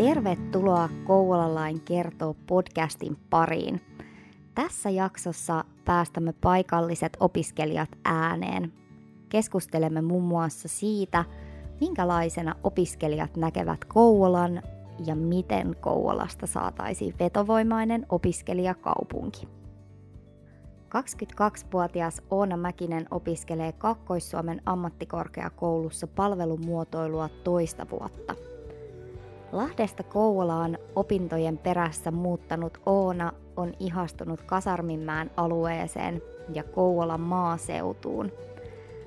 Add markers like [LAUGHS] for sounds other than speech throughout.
Tervetuloa Kouvolalain kertoo podcastin pariin. Tässä jaksossa päästämme paikalliset opiskelijat ääneen. Keskustelemme muun muassa siitä, minkälaisena opiskelijat näkevät Kouvolan ja miten Kouvolasta saataisiin vetovoimainen opiskelijakaupunki. 22-vuotias Oona Mäkinen opiskelee Kakkois-Suomen ammattikorkeakoulussa palvelumuotoilua toista vuotta. Lahdesta Kouvolaan opintojen perässä muuttanut Oona on ihastunut Kasarminmään alueeseen ja Kouvolan maaseutuun.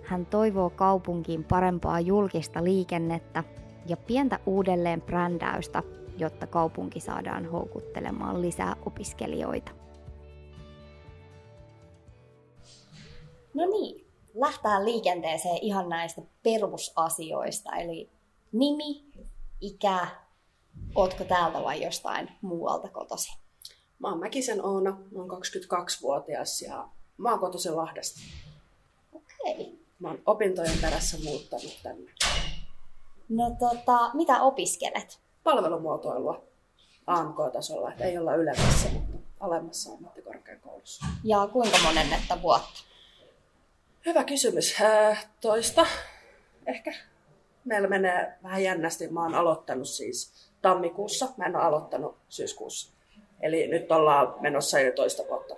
Hän toivoo kaupunkiin parempaa julkista liikennettä ja pientä uudelleen brändäystä, jotta kaupunki saadaan houkuttelemaan lisää opiskelijoita. No niin, lähtää liikenteeseen ihan näistä perusasioista, eli nimi, ikä, ootko täältä vai jostain muualta kotosi? Mä oon Mäkisen Oona, mä oon 22-vuotias ja mä oon kotoisin Lahdesta. Okei. Okay. Mä oon opintojen perässä muuttanut tänne. No tota, mitä opiskelet? Palvelumuotoilua AMK-tasolla, että ei olla ylemmässä, mutta alemmassa ammattikorkeakoulussa. Ja kuinka monennetta vuotta? Hyvä kysymys. Äh, toista ehkä. Meillä menee vähän jännästi. Mä oon aloittanut siis tammikuussa. Mä en ole aloittanut syyskuussa. Eli nyt ollaan menossa jo toista vuotta.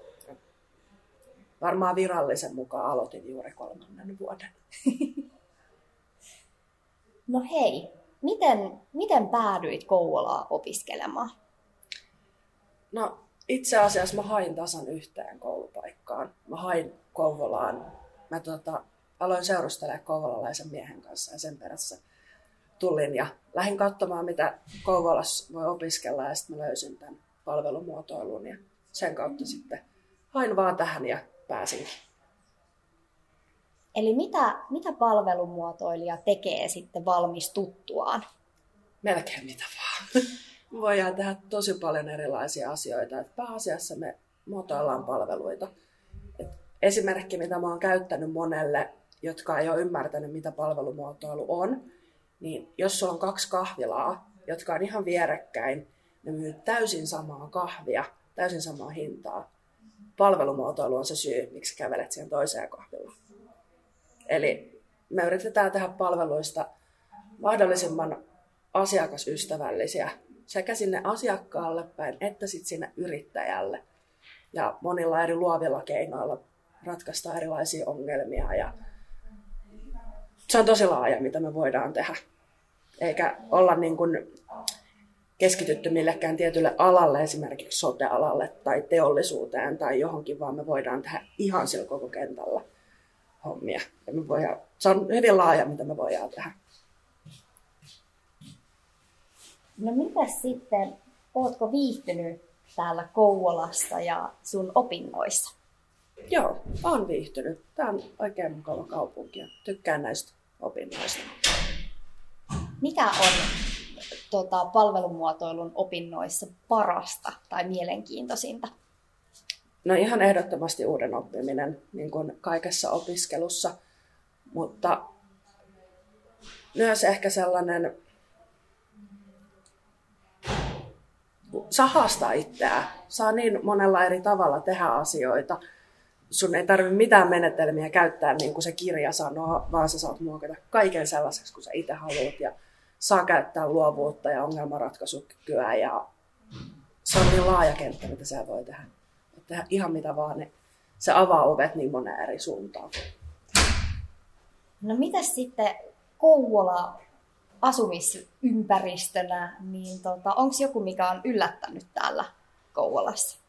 Varmaan virallisen mukaan aloitin juuri kolmannen vuoden. [LAUGHS] No hei, miten, miten päädyit Kouvolaa opiskelemaan? No itse asiassa mä hain tasan yhteen koulupaikkaan. Mä hain Kouvolaan mä tota, aloin seurustella kouvolalaisen miehen kanssa ja sen perässä tulin ja lähdin katsomaan, mitä Kouvolassa voi opiskella ja sitten mä löysin tämän palvelumuotoilun ja sen kautta sitten hain vaan tähän ja pääsinkin. Eli mitä, mitä palvelumuotoilija tekee sitten valmistuttuaan? Melkein mitä vaan. [LAUGHS] Voidaan tehdä tosi paljon erilaisia asioita. Et pääasiassa me muotoillaan palveluita esimerkki, mitä mä oon käyttänyt monelle, jotka ei ole ymmärtänyt, mitä palvelumuotoilu on, niin jos sulla on kaksi kahvilaa, jotka on ihan vierekkäin, ne myy täysin samaa kahvia, täysin samaa hintaa. Palvelumuotoilu on se syy, miksi kävelet siihen toiseen kahvilaan. Eli me yritetään tehdä palveluista mahdollisimman asiakasystävällisiä sekä sinne asiakkaalle päin että sitten sinne yrittäjälle. Ja monilla eri luovilla keinoilla ratkaista erilaisia ongelmia ja se on tosi laaja, mitä me voidaan tehdä. Eikä olla niin kuin keskitytty millekään tietylle alalle, esimerkiksi sote-alalle tai teollisuuteen tai johonkin, vaan me voidaan tehdä ihan sillä koko kentällä hommia. Ja me voidaan, se on hyvin laaja, mitä me voidaan tehdä. No mitä sitten, ootko viihtynyt täällä Kouvolassa ja sun opinnoissa? Joo, on viihtynyt. Tämä on oikein mukava kaupunki ja tykkään näistä opinnoista. Mikä on tota, palvelumuotoilun opinnoissa parasta tai mielenkiintoisinta? No ihan ehdottomasti uuden oppiminen, niin kuin kaikessa opiskelussa, mutta myös ehkä sellainen saa haastaa itseään, saa niin monella eri tavalla tehdä asioita – sun ei tarvitse mitään menetelmiä käyttää niin kuin se kirja sanoo, vaan sä saat muokata kaiken sellaiseksi kuin sä itse haluat ja saa käyttää luovuutta ja ongelmanratkaisukykyä ja se on niin laaja kenttä, mitä sä voi tehdä. Tehdä ihan mitä vaan, niin se avaa ovet niin moneen eri suuntaan. No mitä sitten Kouvola asumisympäristönä, niin tota, onko joku, mikä on yllättänyt täällä Kouvolassa?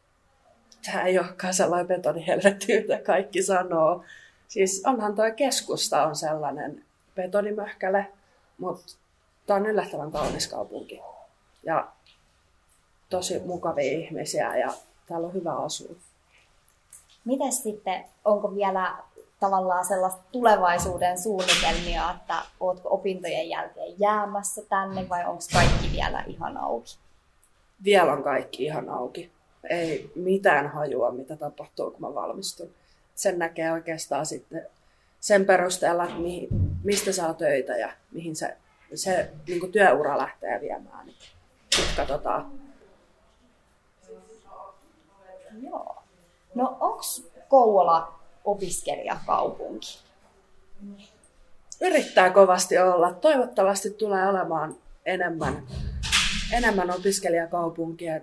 Tämä ei olekaan sellainen betonihelvetti, mitä kaikki sanoo. Siis onhan tuo keskusta on sellainen betonimöhkäle, mutta tämä on yllättävän kaunis kaupunki. Ja tosi mukavia ihmisiä ja täällä on hyvä asua. Miten sitten, onko vielä tavallaan sellaista tulevaisuuden suunnitelmia, että oletko opintojen jälkeen jäämässä tänne vai onko kaikki vielä ihan auki? Vielä on kaikki ihan auki ei mitään hajua, mitä tapahtuu, kun mä valmistun. Sen näkee oikeastaan sitten sen perusteella, että mihin, mistä saa töitä ja mihin se, se niin työura lähtee viemään. katsotaan. Joo. No onko Kouvola opiskelijakaupunki? Yrittää kovasti olla. Toivottavasti tulee olemaan enemmän, enemmän opiskelijakaupunkia.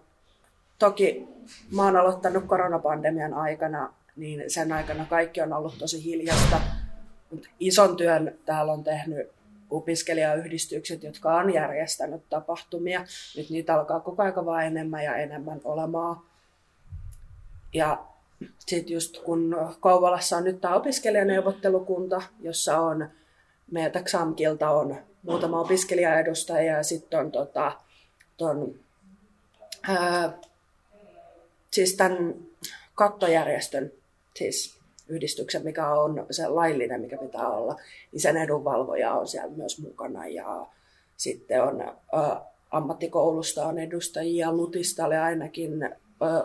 Toki mä oon aloittanut koronapandemian aikana, niin sen aikana kaikki on ollut tosi hiljasta. Mutta ison työn täällä on tehnyt opiskelijayhdistykset, jotka on järjestänyt tapahtumia. Nyt niitä alkaa koko ajan vaan enemmän ja enemmän olemaan. Ja sitten just kun Kouvolassa on nyt tämä opiskelijaneuvottelukunta, jossa on meiltä XAMKilta on muutama opiskelijaedustaja ja sitten on tota, ton, ää, siis tämän kattojärjestön, siis yhdistyksen, mikä on se laillinen, mikä pitää olla, niin sen edunvalvoja on siellä myös mukana. Ja sitten on ä, ammattikoulusta on edustajia, Lutista oli ainakin ä,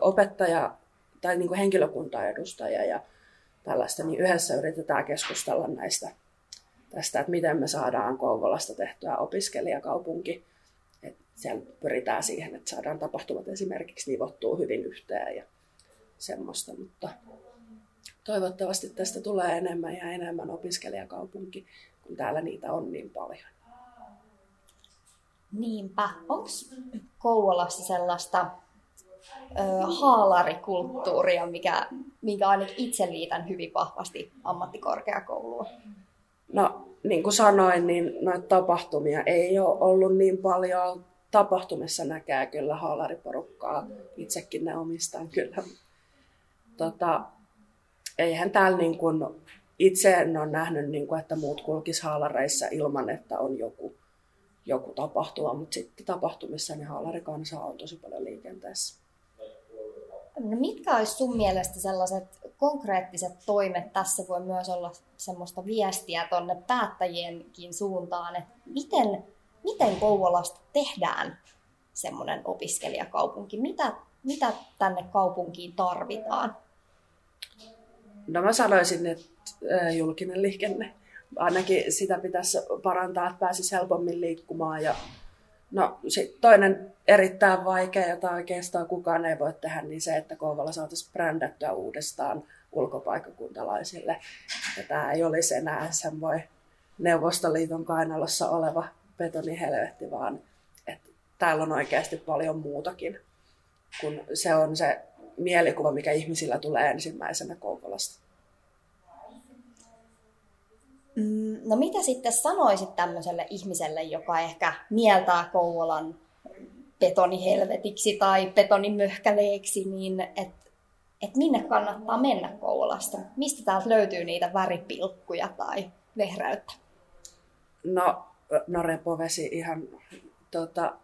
opettaja tai niin kuin henkilökuntaedustaja ja tällaista, niin yhdessä yritetään keskustella näistä tästä, että miten me saadaan Kouvolasta tehtyä opiskelijakaupunki. Siellä pyritään siihen, että saadaan tapahtumat esimerkiksi nivottua hyvin yhteen ja semmoista, mutta toivottavasti tästä tulee enemmän ja enemmän opiskelijakaupunki, kun täällä niitä on niin paljon. Niinpä. Onko Kouvolassa sellaista ö, haalarikulttuuria, mikä, minkä ainakin itse liitän hyvin vahvasti ammattikorkeakouluun? No, niin kuin sanoin, niin noita tapahtumia ei ole ollut niin paljon. Tapahtumissa näkee kyllä haalariporukkaa. Itsekin ne omistan kyllä. Tota, eihän täällä niin kuin, itse en ole nähnyt, niin kuin, että muut kulkis haalareissa ilman, että on joku, joku tapahtuma, mutta sitten tapahtumissa niin haalarikansa on tosi paljon liikenteessä. No mitkä olisi sun mielestä sellaiset konkreettiset toimet, tässä voi myös olla semmoista viestiä tuonne päättäjienkin suuntaan, että miten, miten Kouvolasta tehdään semmoinen opiskelijakaupunki? Mitä, mitä tänne kaupunkiin tarvitaan? No mä sanoisin, että julkinen liikenne. Ainakin sitä pitäisi parantaa, että pääsisi helpommin liikkumaan ja No sit toinen erittäin vaikea, jota oikeastaan kukaan ei voi tehdä, niin se, että Kouvola saataisiin brändättyä uudestaan ulkopaikkakuntalaisille. Ja tämä ei olisi enää sen voi Neuvostoliiton kainalossa oleva betonihelvetti, vaan että täällä on oikeasti paljon muutakin, kun se on se mielikuva, mikä ihmisillä tulee ensimmäisenä Kouvolasta. Mm, no mitä sitten sanoisit tämmöiselle ihmiselle, joka ehkä mieltää Kouvolan betonihelvetiksi tai betonimöhkäleeksi, niin että et minne kannattaa mennä Kouvolasta? Mistä täältä löytyy niitä väripilkkuja tai vehreyttä? No, no repovesi ihan tota,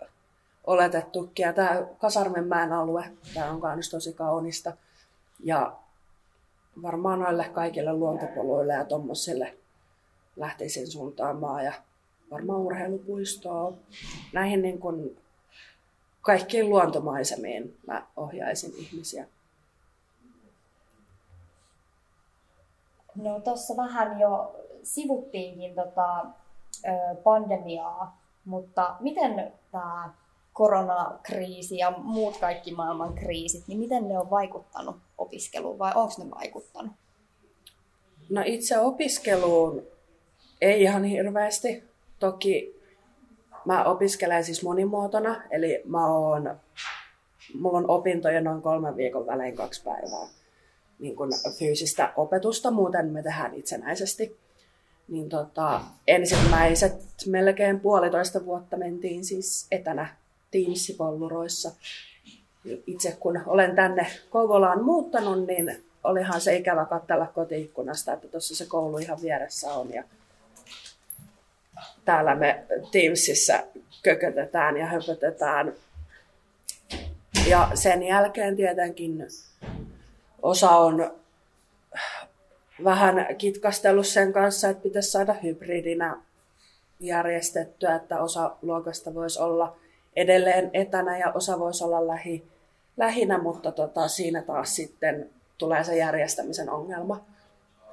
oletettukin. Ja tämä Kasarmenmäen alue, tämä on myös tosi kaunista. Ja varmaan noille kaikille luontopoluille ja tuommoisille lähtisin suuntaamaan ja varmaan urheilupuistoa. Näihin niin kuin kaikkiin luontomaisemiin mä ohjaisin ihmisiä. No tuossa vähän jo sivuttiinkin tota, pandemiaa, mutta miten tämä koronakriisi ja muut kaikki maailman kriisit, niin miten ne on vaikuttanut opiskeluun vai onko ne vaikuttanut? No itse opiskeluun ei ihan hirveästi. Toki mä opiskelen siis monimuotona, eli mä oon, mulla on opintoja noin kolmen viikon välein kaksi päivää niin kuin fyysistä opetusta, muuten me tehdään itsenäisesti. Niin tota, ensimmäiset melkein puolitoista vuotta mentiin siis etänä Teamsipolluroissa. Itse kun olen tänne Kouvolaan muuttanut, niin olihan se ikävä katsella kotiikkunasta, että tuossa se koulu ihan vieressä on ja täällä me Teamsissa kökötetään ja höpötetään. Ja sen jälkeen tietenkin osa on vähän kitkastellut sen kanssa, että pitäisi saada hybridinä järjestettyä, että osa luokasta voisi olla edelleen etänä ja osa voisi olla lähi, lähinä, mutta tota, siinä taas sitten tulee se järjestämisen ongelma,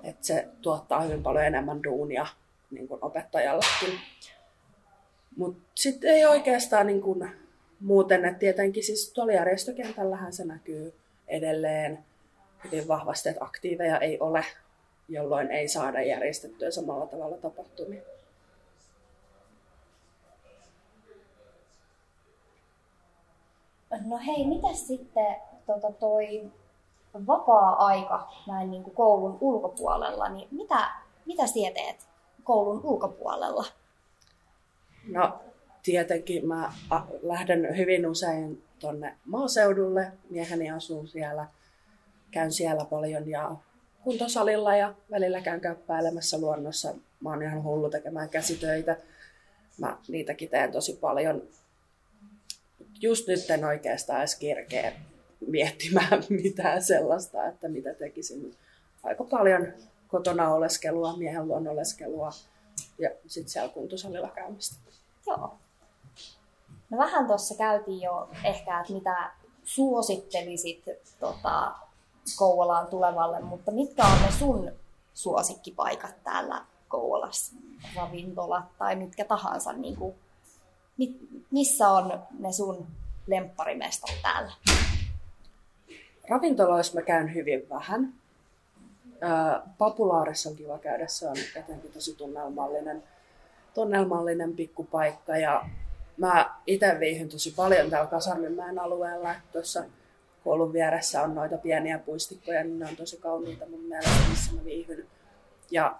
että se tuottaa hyvin paljon enemmän duunia niin kuin opettajallekin. Mutta sitten ei oikeastaan niin kuin muuten, että tietenkin siis tuolla järjestökentällähän se näkyy edelleen hyvin vahvasti, että aktiiveja ei ole, jolloin ei saada järjestettyä samalla tavalla tapahtumia. No hei, mitä sitten tota toi vapaa-aika näin niin kuin koulun ulkopuolella, niin mitä, mitä sinä teet koulun ulkopuolella? No tietenkin mä lähden hyvin usein tonne maaseudulle. Mieheni asuu siellä, käyn siellä paljon ja kuntosalilla ja välillä käyn käppäilemässä luonnossa. Mä oon ihan hullu tekemään käsitöitä. Mä niitäkin teen tosi paljon. Just nyt en oikeastaan edes kirkeä miettimään [LAUGHS] mitään sellaista, että mitä tekisin. Aika paljon kotona oleskelua, miehen luon oleskelua ja sitten siellä kuntosalilla käymistä. Joo. No vähän tuossa käytiin jo ehkä, että mitä suosittelisit tota, Kouvolaan tulevalle, mutta mitkä on ne sun suosikkipaikat täällä Kouvolassa? Ravintolat tai mitkä tahansa, niin kuin, missä on ne sun lempparimestat täällä? Ravintoloissa mä käyn hyvin vähän. Papulaarissa on kiva käydä, se on jotenkin tosi tunnelmallinen, tunnelmallinen pikkupaikka ja mä itse viihyn tosi paljon täällä Kasarminmäen alueella. Tuossa koulun vieressä on noita pieniä puistikkoja, niin ne on tosi kauniita mun mielestä, missä mä viihyn. Ja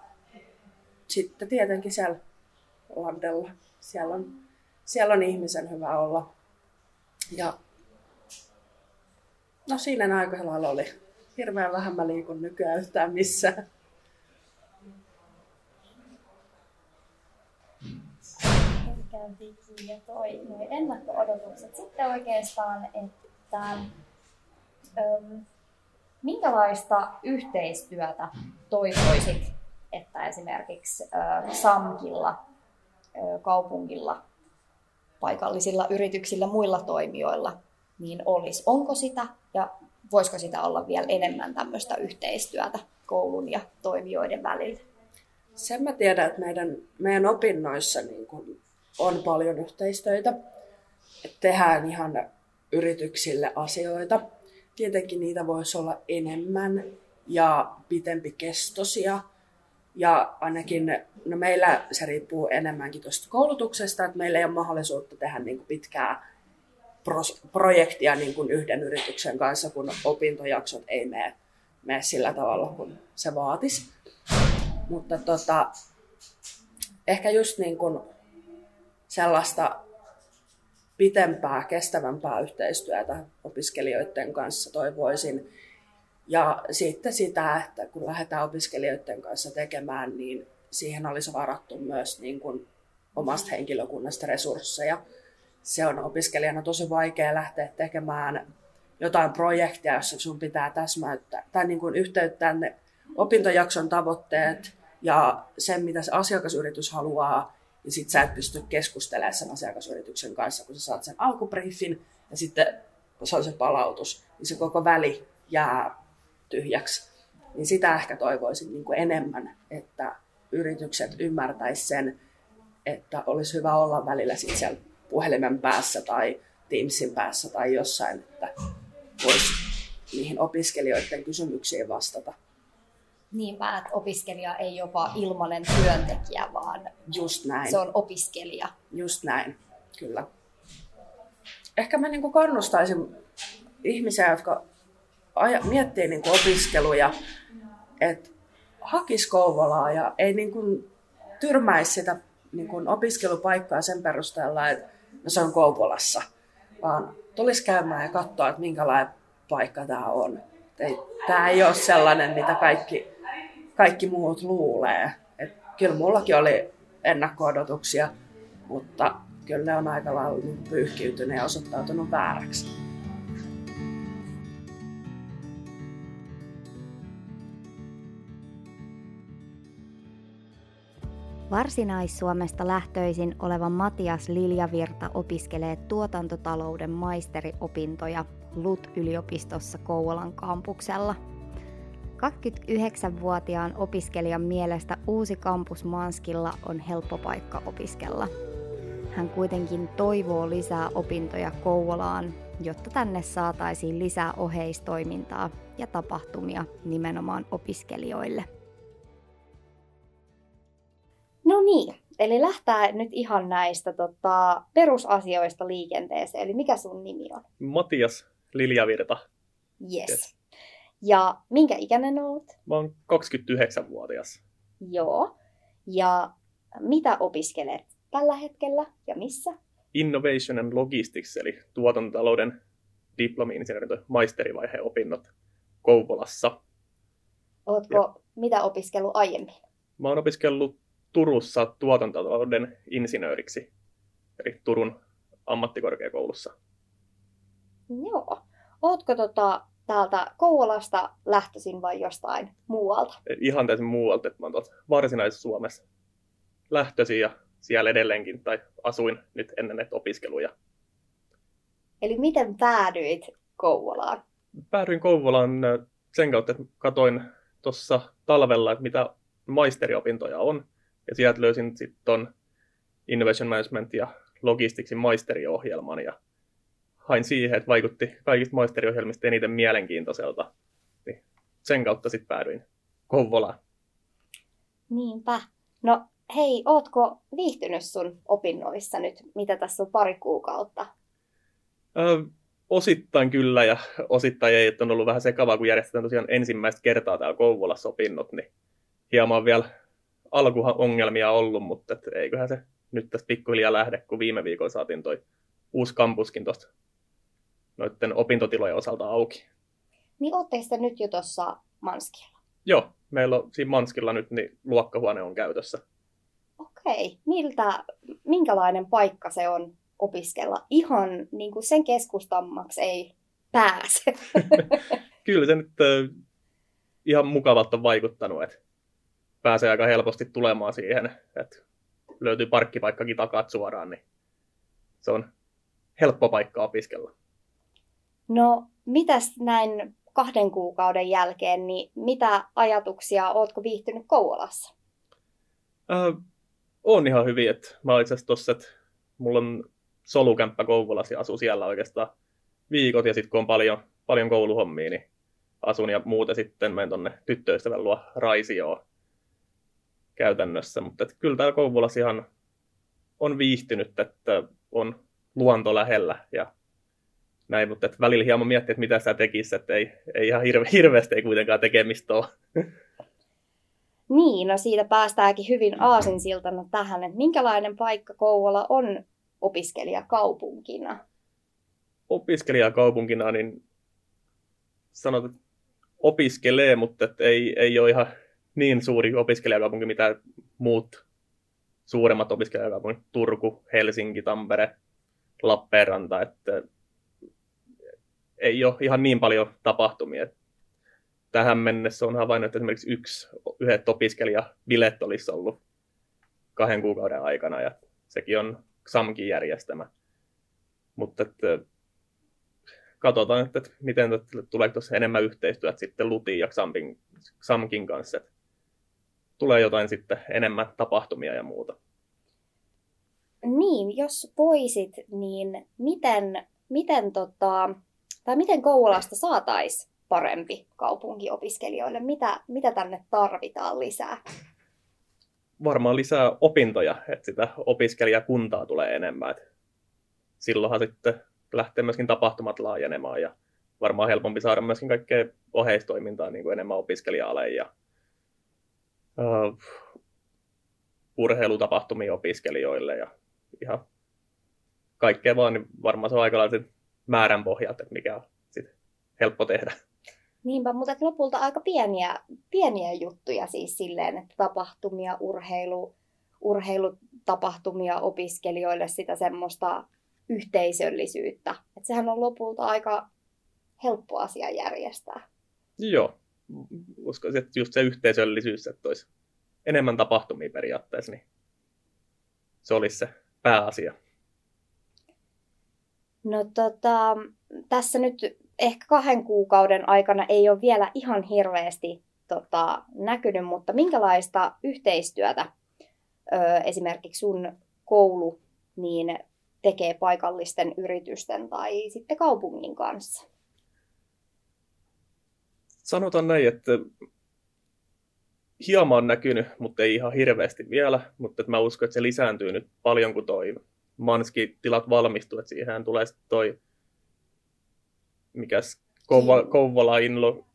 sitten tietenkin siellä landella. Siellä on, siellä on ihmisen hyvä olla. Ja no siinä aika lailla oli. Hirveän vähän mä liikun nykyään yhtään missään. ja toi ennakko-odotukset. Sitten oikeastaan, että minkälaista yhteistyötä toivoisit, että esimerkiksi SAMKilla, kaupungilla, paikallisilla yrityksillä, muilla toimijoilla niin olisi. Onko sitä ja voisiko sitä olla vielä enemmän tämmöistä yhteistyötä koulun ja toimijoiden välillä? Sen mä tiedän, että meidän, meidän opinnoissa niin kun on paljon yhteistöitä. Tehdään ihan yrityksille asioita. Tietenkin niitä voisi olla enemmän ja pitempi kestosia. Ja ainakin, no meillä se riippuu enemmänkin tuosta koulutuksesta, että meillä ei ole mahdollisuutta tehdä niin kuin pitkää projektia niin kuin yhden yrityksen kanssa, kun opintojaksot ei mene, mene sillä tavalla, kun se vaatisi. Mutta tota, ehkä just niin kuin sellaista pitempää, kestävämpää yhteistyötä opiskelijoiden kanssa toivoisin. Ja sitten sitä, että kun lähdetään opiskelijoiden kanssa tekemään, niin siihen olisi varattu myös niin kuin omasta henkilökunnasta resursseja. Se on opiskelijana tosi vaikea lähteä tekemään jotain projektia, jossa sun pitää täsmäyttää tai niin kuin yhteyttää ne opintojakson tavoitteet ja sen, mitä se asiakasyritys haluaa ja sit sä et pysty keskustelemaan sen asiakasyrityksen kanssa, kun sä saat sen alkubriefin ja sitten kun se on se palautus, niin se koko väli jää tyhjäksi. Niin sitä ehkä toivoisin niin kuin enemmän, että yritykset ymmärtäisivät sen, että olisi hyvä olla välillä sit siellä puhelimen päässä tai Teamsin päässä tai jossain, että voisi niihin opiskelijoiden kysymyksiin vastata. Niinpä, että opiskelija ei jopa ilmainen työntekijä, vaan Just näin. se on opiskelija. Just näin, kyllä. Ehkä mä niin kannustaisin ihmisiä, jotka aja, miettii niin opiskeluja, että hakisi Kouvolaa ja ei niin kuin tyrmäisi sitä niin kuin opiskelupaikkaa sen perusteella, että no se on Kouvolassa, vaan tulisi käymään ja katsoa, että minkälainen paikka tämä on. Tämä ei ole sellainen, mitä kaikki kaikki muut luulee. Et kyllä mullakin oli ennakko-odotuksia, mutta kyllä ne on aika lailla pyyhkiytyneet ja osoittautunut vääräksi. Varsinais-Suomesta lähtöisin oleva Matias Liljavirta opiskelee tuotantotalouden maisteriopintoja LUT-yliopistossa Kouvolan kampuksella – 29-vuotiaan opiskelijan mielestä uusi kampus Manskilla on helppo paikka opiskella. hän kuitenkin toivoo lisää opintoja Kouvolaan, jotta tänne saataisiin lisää oheistoimintaa ja tapahtumia nimenomaan opiskelijoille. No niin, eli lähtää nyt ihan näistä tota, perusasioista liikenteeseen. Eli mikä sun nimi on? Matias Liljavirta. Yes. yes. Ja minkä ikäinen olet? Mä oon 29-vuotias. Joo. Ja mitä opiskelet tällä hetkellä ja missä? Innovation and Logistics, eli tuotantotalouden diplomi-insinöörin maisterivaiheen opinnot Kouvolassa. Oletko ja. mitä opiskellut aiemmin? Mä oon opiskellut Turussa tuotantotalouden insinööriksi, eli Turun ammattikorkeakoulussa. Joo. Ootko tota, täältä Kouvolasta lähtöisin vai jostain muualta? Ihan täysin muualta, että mä oon Varsinais-Suomessa lähtöisin ja siellä edelleenkin, tai asuin nyt ennen näitä opiskeluja. Eli miten päädyit Kouvolaan? Päädyin Kouvolaan sen kautta, että katoin tuossa talvella, että mitä maisteriopintoja on, ja sieltä löysin sitten ton Innovation Management ja Logisticsin maisteriohjelman, ja hain siihen, että vaikutti kaikista maisteriohjelmista eniten mielenkiintoiselta. Niin sen kautta sitten päädyin Kouvolaan. Niinpä. No hei, ootko viihtynyt sun opinnoissa nyt, mitä tässä on pari kuukautta? Ö, osittain kyllä ja osittain ei, että on ollut vähän sekavaa, kun järjestetään tosiaan ensimmäistä kertaa täällä Kouvolassa opinnot, niin hieman vielä alkuongelmia ollut, mutta et eiköhän se nyt tästä pikkuhiljaa lähde, kun viime viikolla saatiin toi uusi kampuskin tuosta noiden opintotilojen osalta auki. Niin ootteko te nyt jo tuossa Manskilla? Joo, meillä on siinä Manskilla nyt niin luokkahuone on käytössä. Okei, miltä, minkälainen paikka se on opiskella? Ihan niin kuin sen keskustammaksi ei pääse. [LAUGHS] Kyllä se nyt äh, ihan mukavalta on vaikuttanut, että pääsee aika helposti tulemaan siihen, että löytyy parkkipaikkakin takat suoraan, niin se on helppo paikka opiskella. No, mitäs näin kahden kuukauden jälkeen, niin mitä ajatuksia ootko viihtynyt Kouvolassa? Äh, on ihan hyvin, että mä itse tossa, että mulla on solukämppä Kouvolassa ja asun siellä oikeastaan viikot ja sitten kun on paljon, paljon kouluhommia, niin asun ja muuten sitten menen tonne tyttöystävän luo Raisioon käytännössä, mutta että kyllä täällä Kouvolassa ihan on viihtynyt, että on luonto lähellä ja näin, mutta että välillä hieman miettii, että mitä sä tekisi, että ei, ei ihan hirve, hirveästi ei kuitenkaan tekemistä ole. [LAUGHS] Niin, no siitä päästäänkin hyvin aasinsiltana tähän, että minkälainen paikka Kouvola on opiskelijakaupunkina? Opiskelijakaupunkina, niin sanot, että opiskelee, mutta että ei, ei ole ihan niin suuri opiskelijakaupunki, mitä muut suuremmat opiskelijakaupungit, Turku, Helsinki, Tampere, Lappeenranta, että ei ole ihan niin paljon tapahtumia. Tähän mennessä on havainnut, että esimerkiksi yksi, yhdet opiskelijabilet olisi ollut kahden kuukauden aikana, ja sekin on XAMKin järjestämä. Mutta että, katsotaan, että, miten tuleeko tuossa enemmän yhteistyötä sitten Lutin ja XAMKin, XAMKin kanssa. Tulee jotain sitten enemmän tapahtumia ja muuta. Niin, jos voisit, niin miten, miten tota, tai miten Kouvolasta saataisiin parempi kaupunki opiskelijoille? Mitä, mitä tänne tarvitaan lisää? Varmaan lisää opintoja, että sitä opiskelijakuntaa tulee enemmän. Et silloinhan sitten lähtee myöskin tapahtumat laajenemaan ja varmaan helpompi saada myöskin kaikkea oheistoimintaa niin kuin enemmän opiskelijalle ja uh, urheilutapahtumia opiskelijoille ja ihan kaikkea vaan, niin varmaan se on aika lailla määrän pohjalta, mikä on sit helppo tehdä. Niinpä, mutta lopulta aika pieniä, pieniä juttuja siis silleen, että tapahtumia, urheilu, urheilutapahtumia opiskelijoille sitä semmoista yhteisöllisyyttä. Että sehän on lopulta aika helppo asia järjestää. Joo, uskoisin, että just se yhteisöllisyys, että olisi enemmän tapahtumia periaatteessa, niin se olisi se pääasia. No tota, tässä nyt ehkä kahden kuukauden aikana ei ole vielä ihan hirveästi tota, näkynyt, mutta minkälaista yhteistyötä ö, esimerkiksi sun koulu niin tekee paikallisten yritysten tai sitten kaupungin kanssa? Sanotaan näin, että hieman näkynyt, mutta ei ihan hirveästi vielä, mutta mä uskon, että se lisääntyy nyt paljon, kun toi Manski-tilat valmistuu, että siihen tulee sitten toi mikäs Kouvola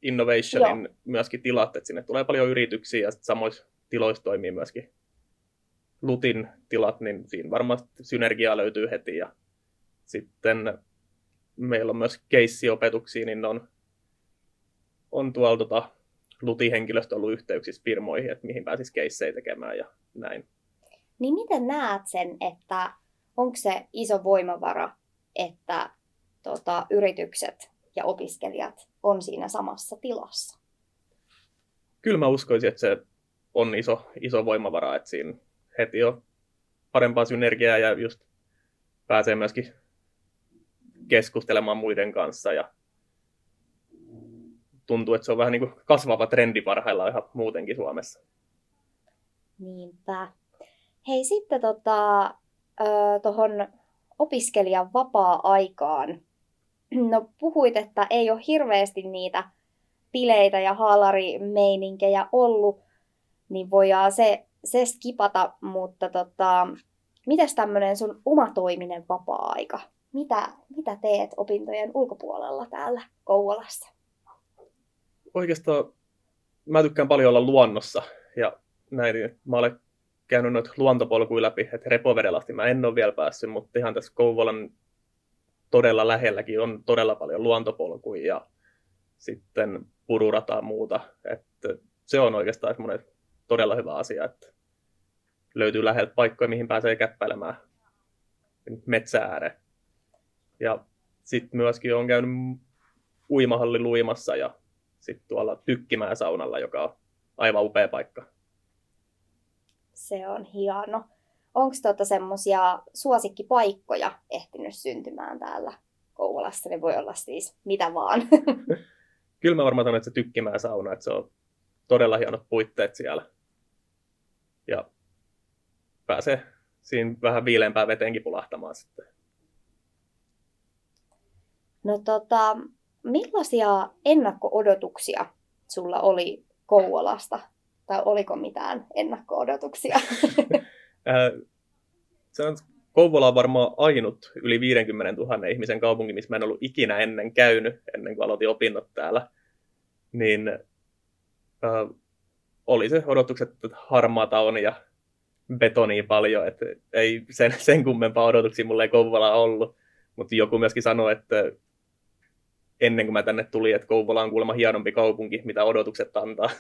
Innovationin Joo. myöskin tilat, että sinne tulee paljon yrityksiä ja samoissa tiloissa toimii myöskin Lutin tilat, niin siinä varmasti synergiaa löytyy heti ja sitten meillä on myös keissiopetuksia, niin on, on tuolla tota, Luti-henkilöstö ollut yhteyksissä firmoihin, että mihin pääsisi keissejä tekemään ja näin. Niin miten näet sen, että onko se iso voimavara, että tota, yritykset ja opiskelijat on siinä samassa tilassa? Kyllä mä uskoisin, että se on iso, iso voimavara, että siinä heti on parempaa synergiaa ja just pääsee myöskin keskustelemaan muiden kanssa ja tuntuu, että se on vähän niin kuin kasvava trendi parhaillaan ihan muutenkin Suomessa. Niinpä. Hei sitten tota, tuohon opiskelijan vapaa-aikaan. No puhuit, että ei ole hirveästi niitä pileitä ja haalarimeininkiä ollut, niin voidaan se, se skipata, mutta tota, mitäs tämmöinen sun omatoiminen vapaa-aika? Mitä, mitä teet opintojen ulkopuolella täällä Kouvolassa? Oikeastaan mä tykkään paljon olla luonnossa ja näin. Mä olen käynyt noita luontopolkuja läpi, että repovedellä asti mä en ole vielä päässyt, mutta ihan tässä Kouvolan todella lähelläkin on todella paljon luontopolkuja ja sitten pururataa muuta. Että se on oikeastaan semmoinen todella hyvä asia, että löytyy läheltä paikkoja, mihin pääsee käppäilemään metsäääre. Ja sitten myöskin on käynyt uimahalli luimassa ja sitten tuolla Tykkimään saunalla, joka on aivan upea paikka. Se on hieno. Onko tuota semmoisia suosikkipaikkoja ehtinyt syntymään täällä Kouvolassa? Ne voi olla siis mitä vaan. [LAUGHS] Kyllä mä varmaan sanon, että se Tykkimään sauna, että se on todella hienot puitteet siellä. Ja pääsee siinä vähän viileämpää veteenkin pulahtamaan sitten. No tota, millaisia ennakko-odotuksia sulla oli Kouvolasta? Tai oliko mitään ennakko-odotuksia? [LAUGHS] [LAUGHS] Se on Kouvola on varmaan ainut yli 50 000 ihmisen kaupunki, missä mä en ollut ikinä ennen käynyt, ennen kuin aloitin opinnot täällä. Niin äh, oli se odotukset, että harmaata on ja betonia paljon, että ei sen, sen kummempaa odotuksia mulle ei Kouvola ollut. Mutta joku myöskin sanoi, että ennen kuin mä tänne tulin, että Kouvola on kuulemma hienompi kaupunki, mitä odotukset antaa.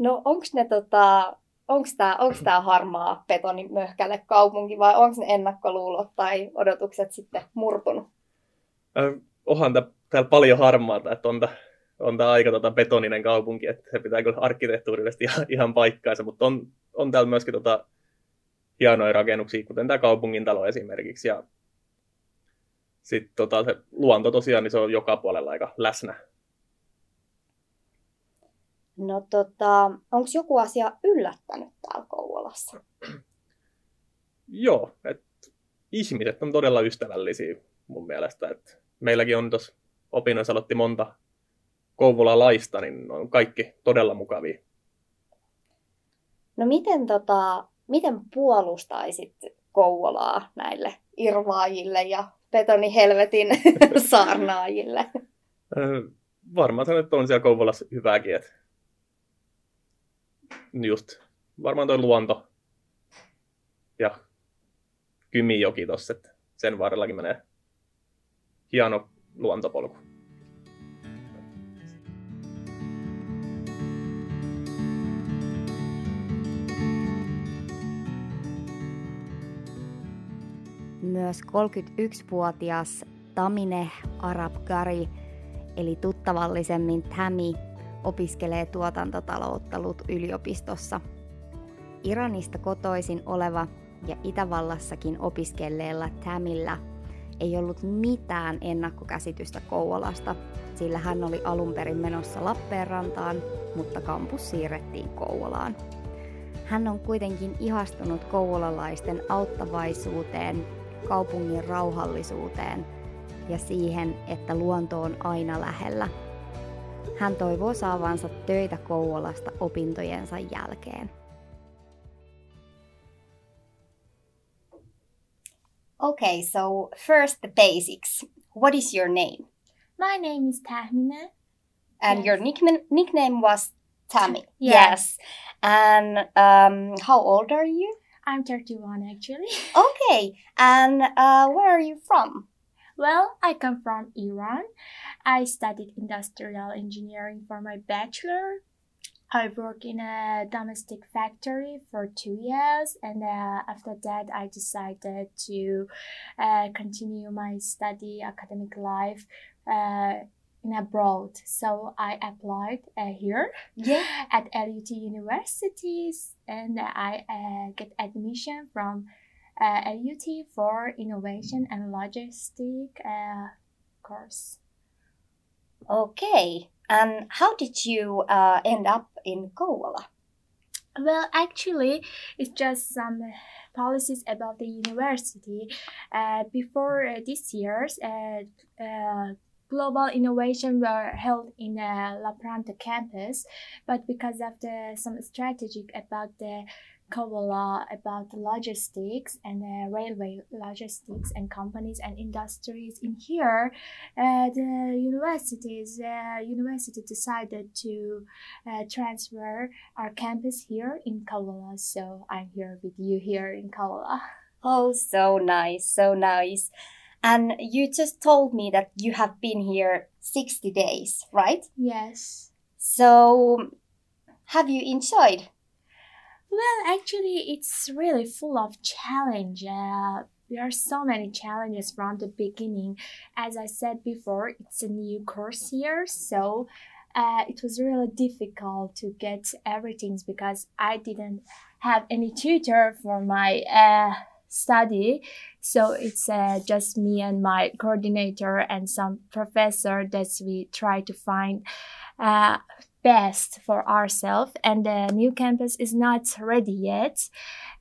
No onko ne tota, onko tämä onks tää harmaa betonimöhkäle kaupunki vai onko ne ennakkoluulot tai odotukset sitten murtunut? Äh, onhan täällä paljon harmaata, että on, on tämä aika tota betoninen kaupunki, että se pitää kyllä arkkitehtuurisesti ihan, ihan paikkaansa, mutta on, on täällä myöskin tota hienoja rakennuksia, kuten tämä kaupungintalo esimerkiksi, ja sitten tota, se luonto tosiaan, niin se on joka puolella aika läsnä. No tota, onko joku asia yllättänyt täällä Kouvolassa? [CLEARS THROAT] Joo, että ihmiset on todella ystävällisiä mun mielestä. Et meilläkin on tuossa opinnoissa aloitti monta Kouvola-laista, niin on kaikki todella mukavia. No miten, tota, miten puolustaisit Kouvolaa näille irvaajille ja betonihelvetin [LAUGHS] saarnaajille? varmaan sanon, että on siellä Kouvolassa hyvääkin. Että just varmaan toi luonto ja Kymijoki tossa, että sen varrellakin menee hieno luontopolku. Myös 31-vuotias Tamine Arabgari, eli tuttavallisemmin Tämi, opiskelee tuotantotaloutta LUT-yliopistossa. Iranista kotoisin oleva ja Itävallassakin opiskelleella Tämillä ei ollut mitään ennakkokäsitystä Kouvolasta, sillä hän oli alun perin menossa Lappeenrantaan, mutta kampus siirrettiin Kouvolaan. Hän on kuitenkin ihastunut kouvolalaisten auttavaisuuteen, kaupungin rauhallisuuteen ja siihen, että luonto on aina lähellä. Hän toivoo saavansa töitä Kouvolasta opintojensa jälkeen. Okay, so first the basics. What is your name? My name is Tahmina. And Yes. your nickname, nickname was Tammy. [LAUGHS] Yeah. Yes. And um, how old are you? I'm 31 actually. [LAUGHS] Okay. And uh, where are you from? Well, I come from Iran. I studied industrial engineering for my bachelor. I work in a domestic factory for two years, and uh, after that, I decided to uh, continue my study academic life uh, in abroad. So I applied uh, here Yeah. at LUT universities, and I uh, get admission from uh, LUT for innovation and logistic uh, course. Okay. And how did you uh, end up in Kouvola? Well, actually, it's just some policies about the university. Uh, before uh, this year's uh, uh, global innovation were held in uh, La Planta campus, but because of the some strategic about the Kovala about the logistics and uh, railway logistics and companies and industries in here, uh, the universities uh, university decided to uh, transfer our campus here in Kavala. So I'm here with you here in Kavala. [LAUGHS] Oh, so nice. So nice. And you just told me that you have been here 60 days, right? Yes. So have you enjoyed? Well, actually, it's really full of challenge. Uh, there are so many challenges from the beginning. As I said before, it's a new course year, so uh, it was really difficult to get everything because I didn't have any tutor for my uh, study. So it's uh, just me and my coordinator and some professor that we try to find uh, best for ourselves. And the new campus is not ready yet,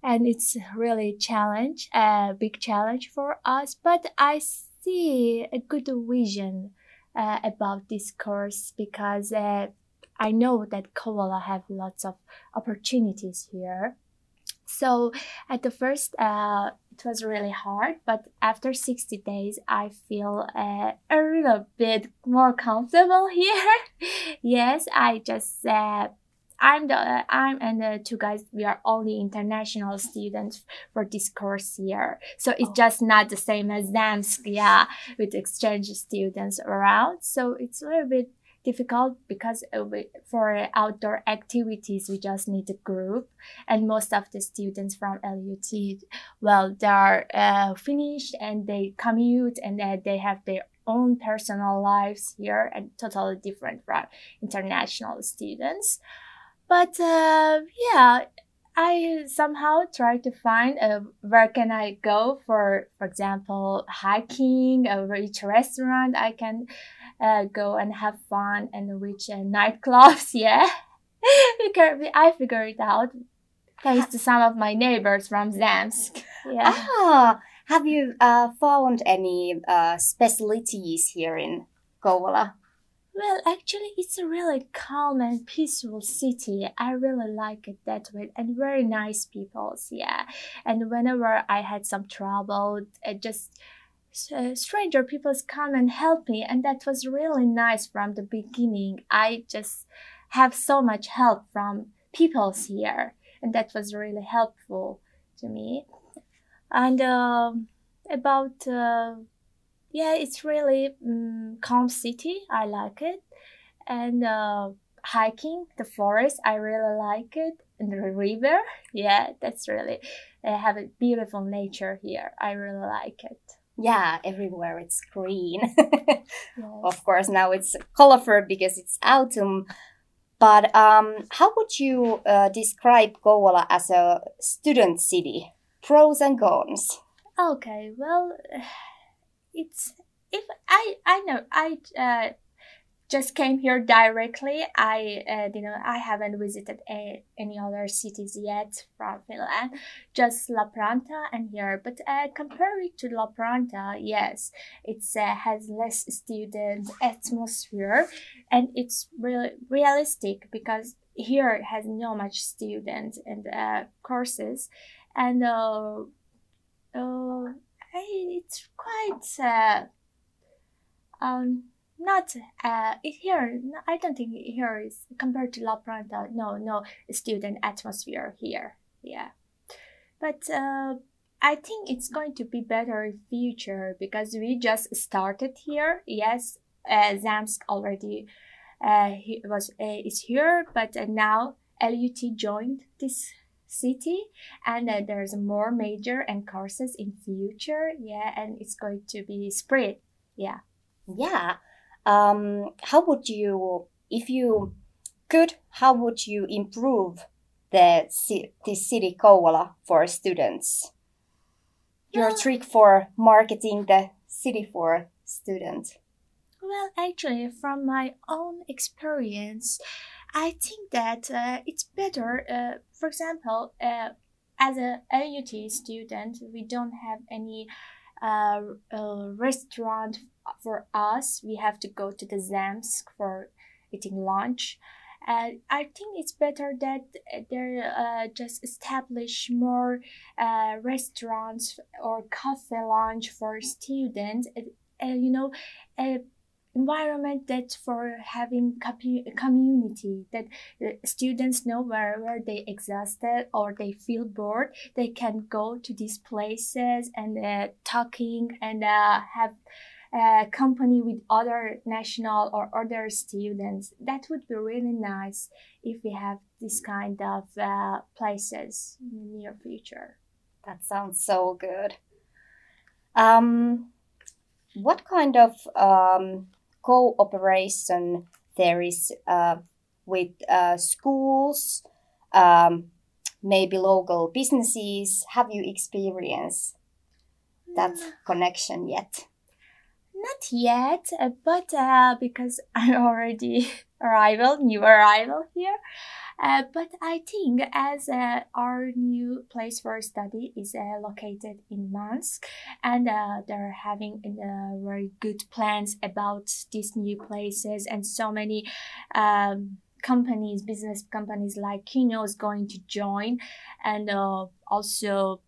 and it's really challenge, a big challenge for us. But I see a good vision uh, about this course because uh, I know that Kovala have lots of opportunities here. So at the first, uh, it was really hard, but after 60 days, I feel uh, a little bit more comfortable [LAUGHS] here. yes, I just uh, I'm the uh, I'm and the two guys. We are only international students for this course year, so it's just not the same as Dansk, yeah, with exchange students around. So it's a little bit difficult because for outdoor activities we just need a group. And most of the students from LUT well they are uh, finished and they commute and uh, they have their own personal lives here and totally different from international students. But uh, yeah I somehow try to find uh, where can I go for for example hiking or which restaurant I can uh, go and have fun and reach uh, nightclubs [LAUGHS] yeah because I figured it out thanks to some of my neighbors from Zamsk yeah Ah, have you uh, found any uh, specialties here in Kouvola? Well, actually, it's a really calm and peaceful city. I really like it that way, and very nice people. Yeah, and whenever I had some trouble, it just uh, stranger people come and help me, and that was really nice from the beginning. I just have so much help from peoples here, and that was really helpful to me. And um about uh, yeah, it's really um, calm city. I like it, and uh, hiking the forest. I really like it, and the river. [LAUGHS] Yeah, that's really. They have a beautiful nature here. I really like it. Yeah, everywhere it's green. [LAUGHS] Yes. of course, now it's colorful because it's autumn. But um, how would you uh, describe Kouvola as a student city? Pros and cons. Okay, well, [SIGHS] it's if I I know I uh, just came here directly. I, uh, you know, I haven't visited a, any other cities yet from Finland, just Lappeenranta and here. But uh, compared to Lappeenranta, yes, it uh, has less student atmosphere, and it's really realistic because here it has no much student and uh, courses, and uh, uh, it's quite. Uh, um, not uh, here. I don't think here is compared to La Lappeenranta. No, no student atmosphere here. Yeah, but uh, I think it's going to be better in future because we just started here. Yes, uh, Zamsk already uh, he was uh, is here, but uh, now LUT joined this city and uh, there's more major and courses in future yeah and it's going to be spread yeah yeah um, how would you, if you could, how would you improve the the city Kouvola for students? Your trick for marketing the city for students. Well, actually, from my own experience, I think that uh, it's better. Uh, for example, uh, as a LUT student, we don't have any uh, restaurant for us, we have to go to the Zamsk for eating lunch. And I think it's better that they uh, just establish more uh, restaurants or cafe lunch for students. And, you know, a environment that for having community that students know where, where they exhausted or they feel bored they can go to these places and uh, talking and uh, have uh, company with other national or other students. That would be really nice if we have this kind of uh, places in the near future. That sounds so good. Um, what kind of um, cooperation there is uh, with uh, schools, um, maybe local businesses? Have you experienced that mm. connection yet? Not yet, uh, but uh, because [LAUGHS] I'm already [LAUGHS] arrival, new arrival here. Uh, but I think as uh, our new place for study is uh, located in Minsk, and uh, they're having very good plans about these new places, and so many um, companies, business companies like Kino is going to join, and also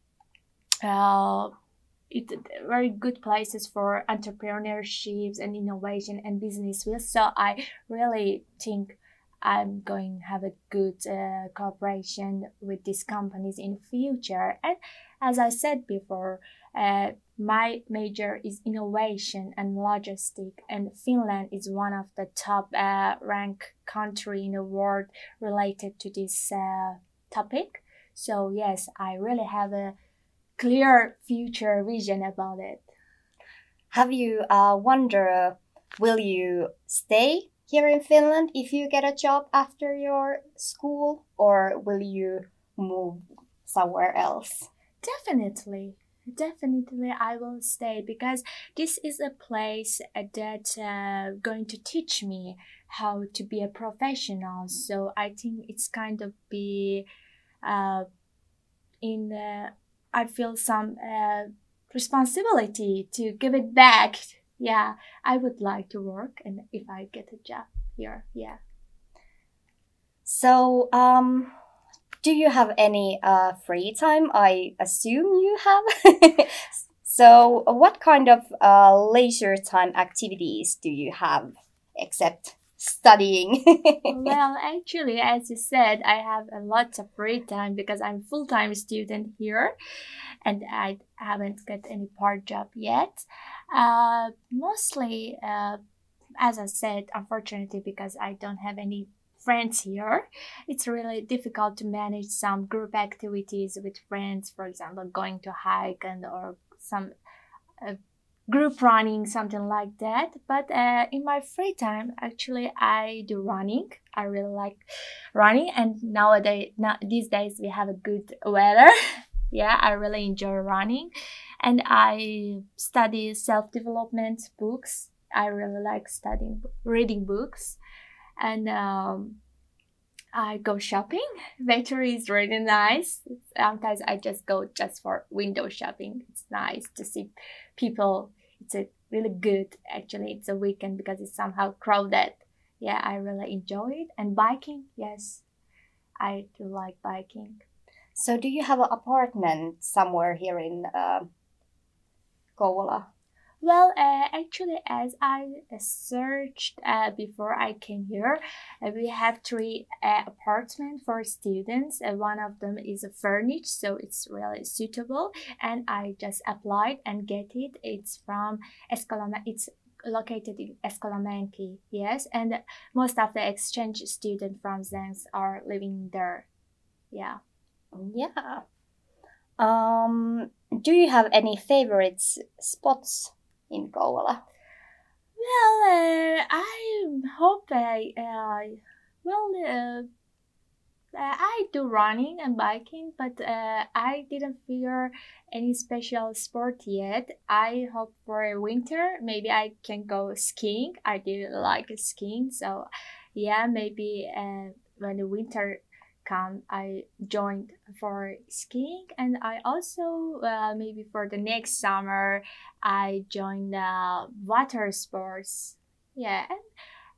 it very good places for entrepreneurships and innovation and business so i really think i'm going to have a good uh, cooperation with these companies in future. And as i said before uh, my major is innovation and logistic and finland is one of the top uh, ranked country in the world related to this uh, topic. So yes i really have a clear future vision about it. Have you uh, wonder will you stay here in Finland if you get a job after your school or will you move somewhere else? Definitely. Definitely, I will stay because this is a place that uh, going to teach me how to be a professional. So I think it's kind of be uh, in uh, I feel some uh, responsibility to give it back. Yeah, I would like to work, and if I get a job here, yeah. So, um, do you have any uh, free time? I assume you have. [LAUGHS] so, what kind of uh, leisure time activities do you have, except studying? [LAUGHS] well, actually, as you said, I have a lot of free time because I'm full time student here, and I haven't got any part job yet. Uh, mostly, uh, as I said, unfortunately, because I don't have any friends here it's really difficult to manage some group activities with friends for example going to hike and or some uh, group running, something like that. But uh, in my free time, actually, I do running. I really like running, and nowadays, now, these days, we have a good weather. [LAUGHS] yeah, I really enjoy running, and I study self development books I really like studying, reading books, and um, I go shopping. [LAUGHS] Victory is really nice. Sometimes I just go just for window shopping. It's nice to see people. It's a really good actually. It's a weekend because it's somehow crowded. Yeah, I really enjoy it. And biking, yes, I do like biking. So, do you have an apartment somewhere here in uh? Well, uh, actually, as I searched uh, before I came here, uh, we have three uh, apartments for students. One of them is furnished, so it's really suitable. And I just applied and get it. It's from Escalama. It's located in Escalamanki, yes. And most of the exchange students from Zengs are living there. Yeah. Yeah. Um, do you have any favorite spots in Kouvola? Well, uh, I hope I, uh, well, uh, I do running and biking, but uh, I didn't figure any special sport yet. I hope for winter, maybe I can go skiing. I did like skiing, so yeah, maybe uh, when the winter come i joined for skiing. And i also uh, maybe for the next summer i joined uh, water sports. Yeah and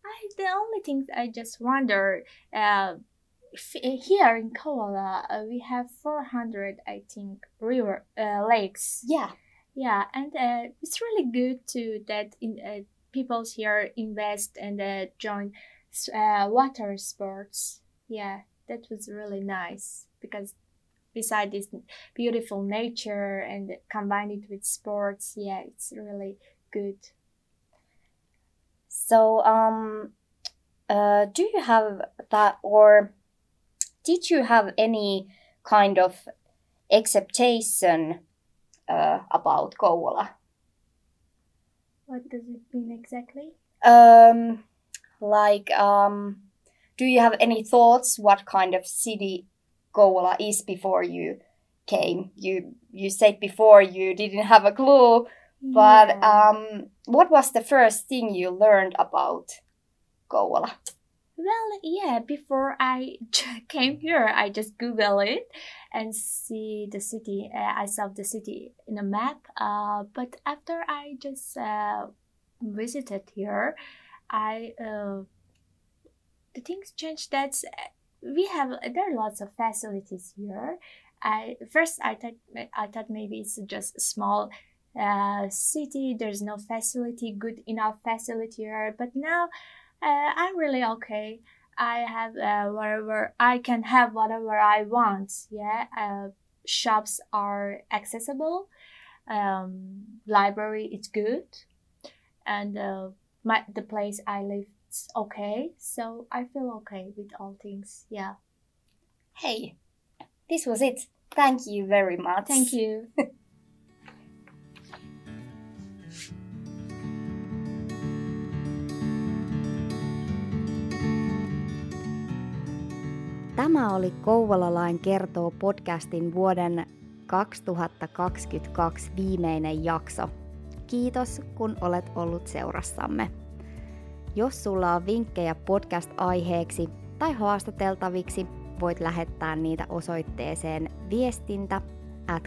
I, the only thing i just wonder uh, here in Kouvola, uh, we have 400 i think river uh, lakes. Yeah. yeah and uh, it's really good to that in uh, people here invest and uh, join uh, water sports. Yeah that was really nice because beside this beautiful nature and combine it with sports yeah it's really good So, um, uh, do you have that, or did you have any kind of expectation uh, about Kouvola? what does it mean exactly Um, like, um, do you have any thoughts what kind of city Kouvola is before you came? You you said before you didn't have a clue, but Yeah. um, what was the first thing you learned about Kouvola? Well, yeah, before I [LAUGHS] came here, I just Google it and see the city. Uh, I saw the city in a map. Uh, but after I just uh, visited here, I uh, the things change That we have there are lots of facilities here. I first I thought I thought maybe it's just a small uh, city. There's no facility, good enough facility here. But now uh, I'm really okay. I have uh, whatever I can have whatever I want. Yeah, uh, shops are accessible. Um, library is good, and uh, my the place I live is okay. So I feel okay with all things. Yeah. Hey, this was it. Thank you very much. Thank you. [LAUGHS] Tämä oli Kouvolalain kertoo podcastin vuoden 2022 viimeinen jakso. Kiitos, kun olet ollut seurassamme. Jos sulla on vinkkejä podcast-aiheeksi tai haastateltaviksi, voit lähettää niitä osoitteeseen viestintä at.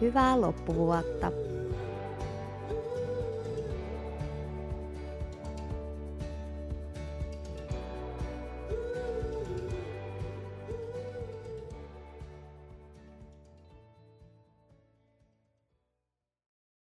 Hyvää loppuvuotta!